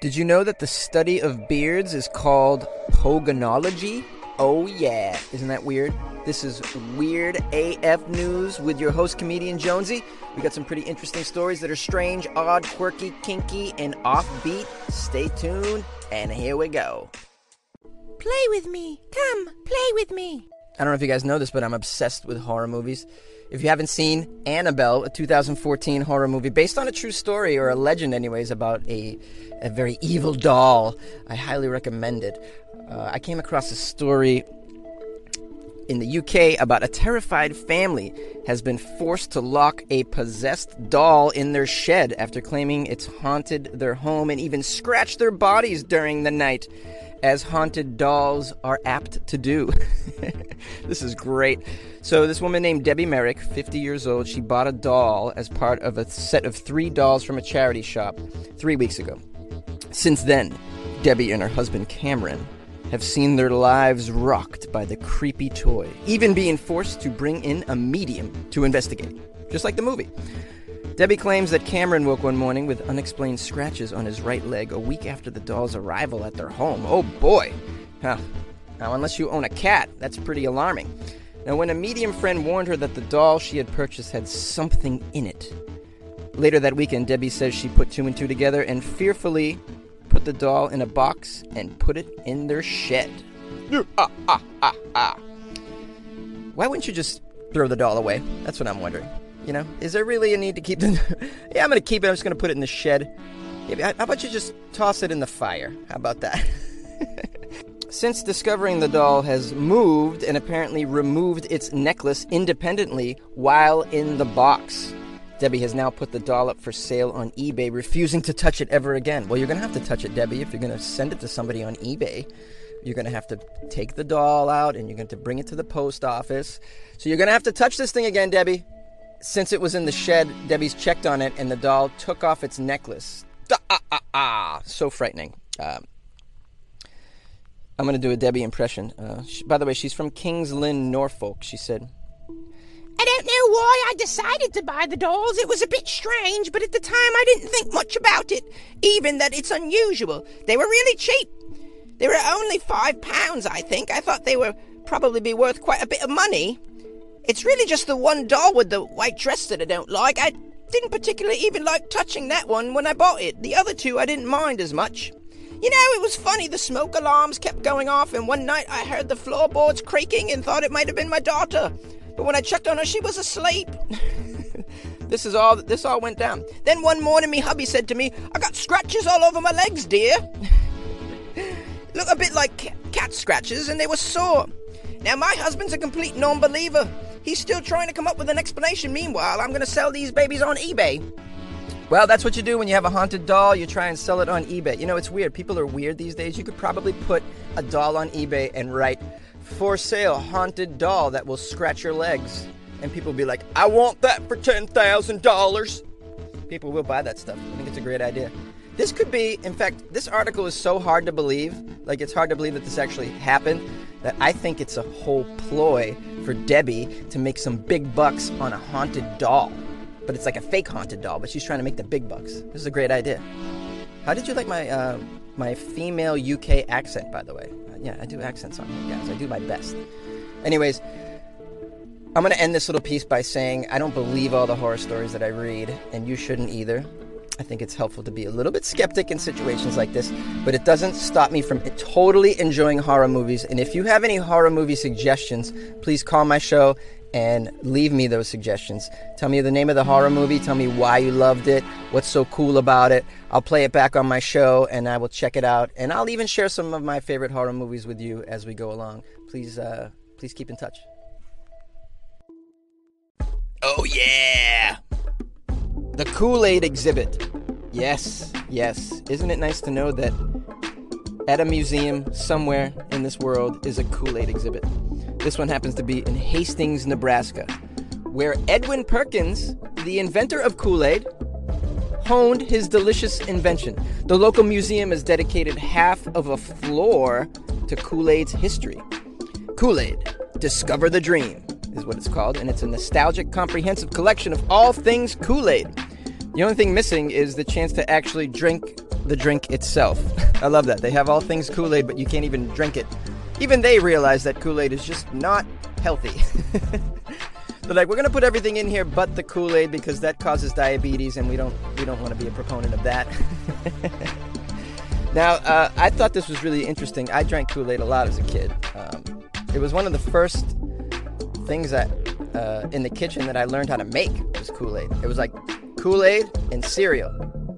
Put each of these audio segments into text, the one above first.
Did you know that the study of beards is called pogonology? Oh, yeah. Isn't that weird? This is Weird AF News with your host, comedian Jonesy. We got some pretty interesting stories that are strange, odd, quirky, kinky, and offbeat. Stay tuned, and here we go. Play with me. Come, play with me. I don't know if you guys know this, but I'm obsessed with horror movies. If you haven't seen Annabelle, a 2014 horror movie based on a true story, or a legend, anyways, about a, a very evil doll, I highly recommend it. Uh, I came across a story in the UK about a terrified family has been forced to lock a possessed doll in their shed after claiming it's haunted their home and even scratched their bodies during the night as haunted dolls are apt to do. this is great. So, this woman named Debbie Merrick, 50 years old, she bought a doll as part of a set of three dolls from a charity shop three weeks ago. Since then, Debbie and her husband Cameron have seen their lives rocked by the creepy toy, even being forced to bring in a medium to investigate, just like the movie. Debbie claims that Cameron woke one morning with unexplained scratches on his right leg a week after the doll's arrival at their home. Oh boy! Huh. Now, unless you own a cat, that's pretty alarming. Now, when a medium friend warned her that the doll she had purchased had something in it, later that weekend, Debbie says she put two and two together and fearfully put the doll in a box and put it in their shed. Ah, ah, ah, ah. Why wouldn't you just throw the doll away? That's what I'm wondering. You know, is there really a need to keep the? yeah, I'm gonna keep it. I'm just gonna put it in the shed. How about you just toss it in the fire? How about that? Since discovering the doll has moved and apparently removed its necklace independently while in the box. Debbie has now put the doll up for sale on eBay, refusing to touch it ever again. Well, you're going to have to touch it, Debbie, if you're going to send it to somebody on eBay. You're going to have to take the doll out and you're gonna to bring it to the post office. So you're going to have to touch this thing again, Debbie since it was in the shed, Debbie's checked on it, and the doll took off its necklace. Ah, ah, ah. So frightening. Uh, I'm going to do a Debbie impression. Uh, she, by the way, she's from Kings Lynn, Norfolk. She said, I don't know why I decided to buy the dolls. It was a bit strange, but at the time I didn't think much about it, even that it's unusual. They were really cheap. They were only five pounds, I think. I thought they were probably be worth quite a bit of money. It's really just the one doll with the white dress that I don't like. I didn't particularly even like touching that one when I bought it. The other two I didn't mind as much. You know, it was funny, the smoke alarms kept going off, and one night I heard the floorboards creaking and thought it might have been my daughter. But when I checked on her, she was asleep. this is all this all went down. Then one morning me hubby said to me, I got scratches all over my legs, dear. Look a bit like cat scratches, and they were sore. Now my husband's a complete non-believer. He's still trying to come up with an explanation. Meanwhile, I'm going to sell these babies on eBay. Well, that's what you do when you have a haunted doll. You try and sell it on eBay. You know, it's weird. People are weird these days. You could probably put a doll on eBay and write, for sale, haunted doll that will scratch your legs. And people will be like, I want that for $10,000. People will buy that stuff. I think it's a great idea. This could be, in fact, this article is so hard to believe. Like, it's hard to believe that this actually happened that I think it's a whole ploy for Debbie to make some big bucks on a haunted doll. But it's like a fake haunted doll, but she's trying to make the big bucks. This is a great idea. How did you like my uh, my female UK accent, by the way? Uh, yeah, I do accents on here, guys. I do my best. Anyways, I'm going to end this little piece by saying I don't believe all the horror stories that I read, and you shouldn't either. I think it's helpful to be a little bit skeptic in situations like this, but it doesn't stop me from totally enjoying horror movies. And if you have any horror movie suggestions, please call my show and leave me those suggestions. Tell me the name of the horror movie, tell me why you loved it, what's so cool about it. I'll play it back on my show and I will check it out. And I'll even share some of my favorite horror movies with you as we go along. Please uh please keep in touch. Oh yeah. The Kool Aid exhibit. Yes, yes. Isn't it nice to know that at a museum somewhere in this world is a Kool Aid exhibit? This one happens to be in Hastings, Nebraska, where Edwin Perkins, the inventor of Kool Aid, honed his delicious invention. The local museum has dedicated half of a floor to Kool Aid's history. Kool Aid, Discover the Dream, is what it's called, and it's a nostalgic, comprehensive collection of all things Kool Aid. The only thing missing is the chance to actually drink the drink itself. I love that. They have all things Kool Aid, but you can't even drink it. Even they realize that Kool Aid is just not healthy. They're like, we're gonna put everything in here but the Kool Aid because that causes diabetes, and we don't we don't want to be a proponent of that. now, uh, I thought this was really interesting. I drank Kool Aid a lot as a kid. Um, it was one of the first things that uh, in the kitchen that I learned how to make was Kool Aid. It was like Kool Aid and cereal,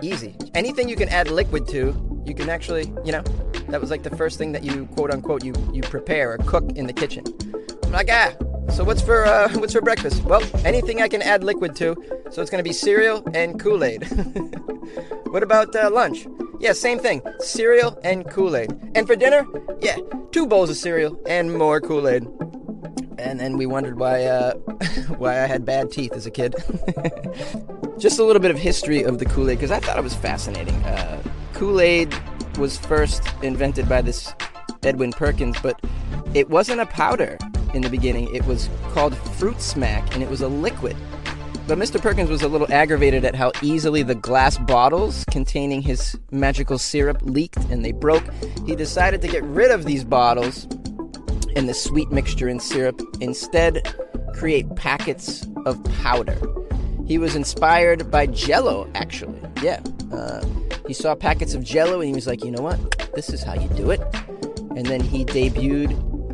easy. Anything you can add liquid to, you can actually, you know, that was like the first thing that you quote unquote you you prepare or cook in the kitchen. I'm like, ah, so what's for uh, what's for breakfast? Well, anything I can add liquid to. So it's gonna be cereal and Kool Aid. what about uh, lunch? Yeah, same thing. Cereal and Kool Aid. And for dinner, yeah, two bowls of cereal and more Kool Aid. And then we wondered why uh, why I had bad teeth as a kid. Just a little bit of history of the Kool Aid because I thought it was fascinating. Uh, Kool Aid was first invented by this Edwin Perkins, but it wasn't a powder in the beginning. It was called Fruit Smack, and it was a liquid. But Mr. Perkins was a little aggravated at how easily the glass bottles containing his magical syrup leaked and they broke. He decided to get rid of these bottles and the sweet mixture and syrup, instead, create packets of powder. He was inspired by Jello, actually. Yeah. Uh, he saw packets of Jello and he was like, you know what? This is how you do it. And then he debuted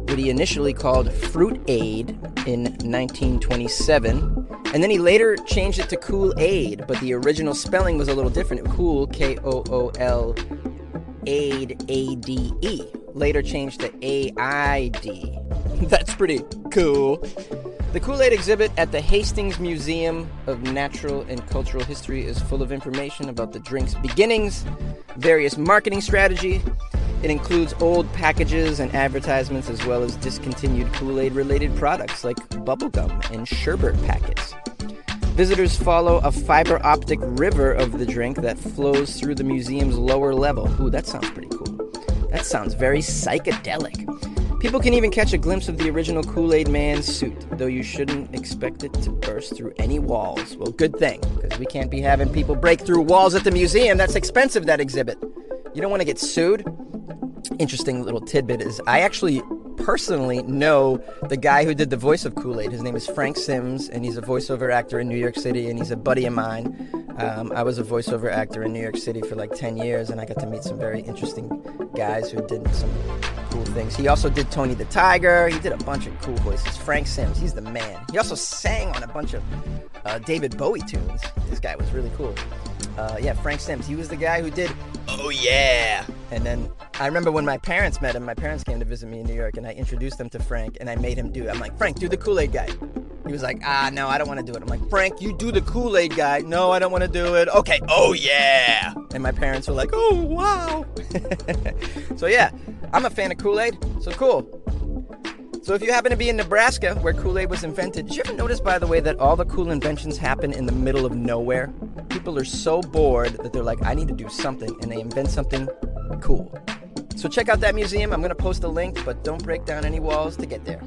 what he initially called Fruit Aid in 1927. And then he later changed it to Cool Aid, but the original spelling was a little different. Cool, K O O L, Aid, A D E. Later changed to A I D. That's pretty cool. The Kool Aid exhibit at the Hastings Museum of Natural and Cultural History is full of information about the drink's beginnings, various marketing strategy. It includes old packages and advertisements, as well as discontinued Kool Aid related products like bubblegum and sherbet packets. Visitors follow a fiber optic river of the drink that flows through the museum's lower level. Ooh, that sounds pretty cool. That sounds very psychedelic. People can even catch a glimpse of the original Kool Aid Man's suit, though you shouldn't expect it to burst through any walls. Well, good thing, because we can't be having people break through walls at the museum. That's expensive, that exhibit. You don't want to get sued. Interesting little tidbit is I actually personally know the guy who did the voice of Kool Aid. His name is Frank Simms, and he's a voiceover actor in New York City, and he's a buddy of mine. Um, I was a voiceover actor in New York City for like 10 years, and I got to meet some very interesting guys who did some cool things. He also did Tony the Tiger. He did a bunch of cool voices. Frank Simms, he's the man. He also sang on a bunch of uh, David Bowie tunes. This guy was really cool. Uh, yeah, Frank Simms. He was the guy who did Oh Yeah. And then I remember when my parents met him, my parents came to visit me in New York, and I introduced them to Frank, and I made him do it. I'm like, Frank, do the Kool Aid guy. He was like, ah, no, I don't want to do it. I'm like, Frank, you do the Kool Aid guy. No, I don't want to do it. Okay, oh yeah. And my parents were like, oh wow. so yeah, I'm a fan of Kool Aid. So cool. So if you happen to be in Nebraska, where Kool-Aid was invented, did you ever notice, by the way, that all the cool inventions happen in the middle of nowhere? People are so bored that they're like, I need to do something, and they invent something cool. So check out that museum. I'm going to post a link, but don't break down any walls to get there.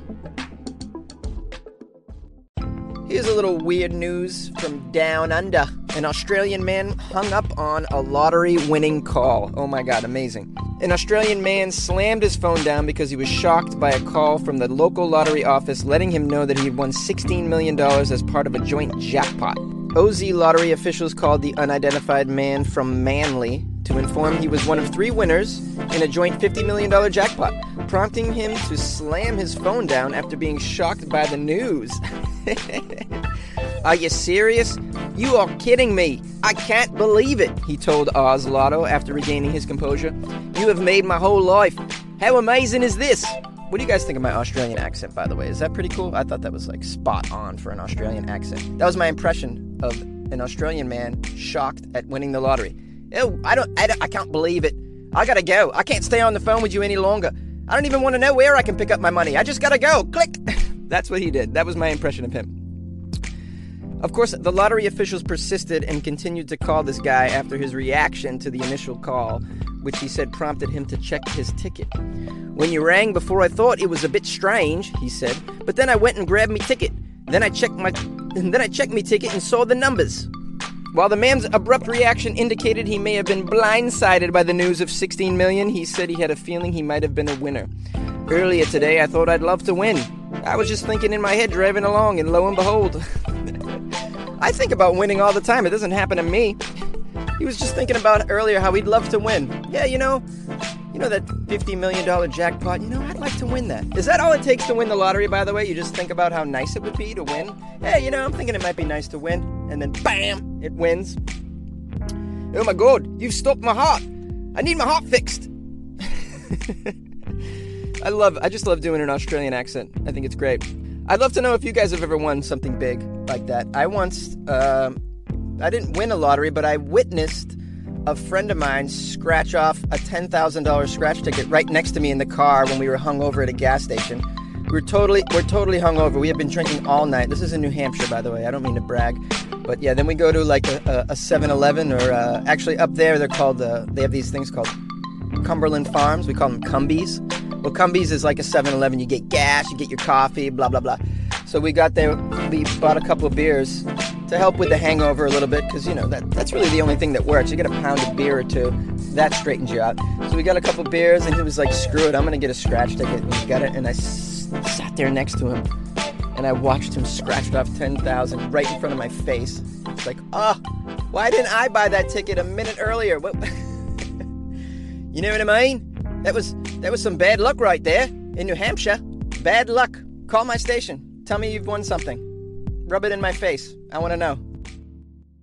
Here's a little weird news from down under. An Australian man hung up on a lottery winning call. Oh my god, amazing. An Australian man slammed his phone down because he was shocked by a call from the local lottery office letting him know that he had won $16 million as part of a joint jackpot. OZ lottery officials called the unidentified man from Manly to inform he was one of three winners in a joint $50 million jackpot, prompting him to slam his phone down after being shocked by the news. Are you serious? You are kidding me. I can't believe it, he told Oz Lotto after regaining his composure. You have made my whole life. How amazing is this? What do you guys think of my Australian accent, by the way? Is that pretty cool? I thought that was like spot on for an Australian accent. That was my impression of an Australian man shocked at winning the lottery. Oh, I don't, I don't, I can't believe it. I gotta go. I can't stay on the phone with you any longer. I don't even want to know where I can pick up my money. I just gotta go. Click. That's what he did. That was my impression of him. Of course, the lottery officials persisted and continued to call this guy after his reaction to the initial call, which he said prompted him to check his ticket. When you rang before I thought it was a bit strange, he said, but then I went and grabbed me ticket. Then I checked my and then I checked me ticket and saw the numbers. While the man's abrupt reaction indicated he may have been blindsided by the news of 16 million, he said he had a feeling he might have been a winner. Earlier today, I thought I'd love to win. I was just thinking in my head driving along, and lo and behold, I think about winning all the time. It doesn't happen to me. He was just thinking about earlier how he'd love to win. Yeah, you know, you know that $50 million jackpot? You know, I'd like to win that. Is that all it takes to win the lottery, by the way? You just think about how nice it would be to win? Hey, you know, I'm thinking it might be nice to win. And then BAM! It wins. Oh my god, you've stopped my heart. I need my heart fixed. I love, I just love doing an Australian accent. I think it's great. I'd love to know if you guys have ever won something big like that. I once, uh, I didn't win a lottery, but I witnessed a friend of mine scratch off a $10,000 scratch ticket right next to me in the car when we were hung over at a gas station. We are totally, we're totally hung over. We have been drinking all night. This is in New Hampshire, by the way. I don't mean to brag, but yeah. Then we go to like a, a 7-Eleven, or uh, actually up there they're called. Uh, they have these things called Cumberland Farms. We call them Cumbies. Well, Cumbies is like a 7-Eleven. You get gas, you get your coffee, blah blah blah. So we got there. We bought a couple of beers to help with the hangover a little bit because you know that that's really the only thing that works. You get a pound of beer or two, that straightens you out. So we got a couple of beers, and he was like, "Screw it, I'm gonna get a scratch ticket." And we got it, and I s- sat there next to him, and I watched him scratch it off ten thousand right in front of my face. It's like, oh, why didn't I buy that ticket a minute earlier? What? you know what I mean? That was that was some bad luck right there in New Hampshire. Bad luck. Call my station. Tell me you've won something. Rub it in my face. I want to know.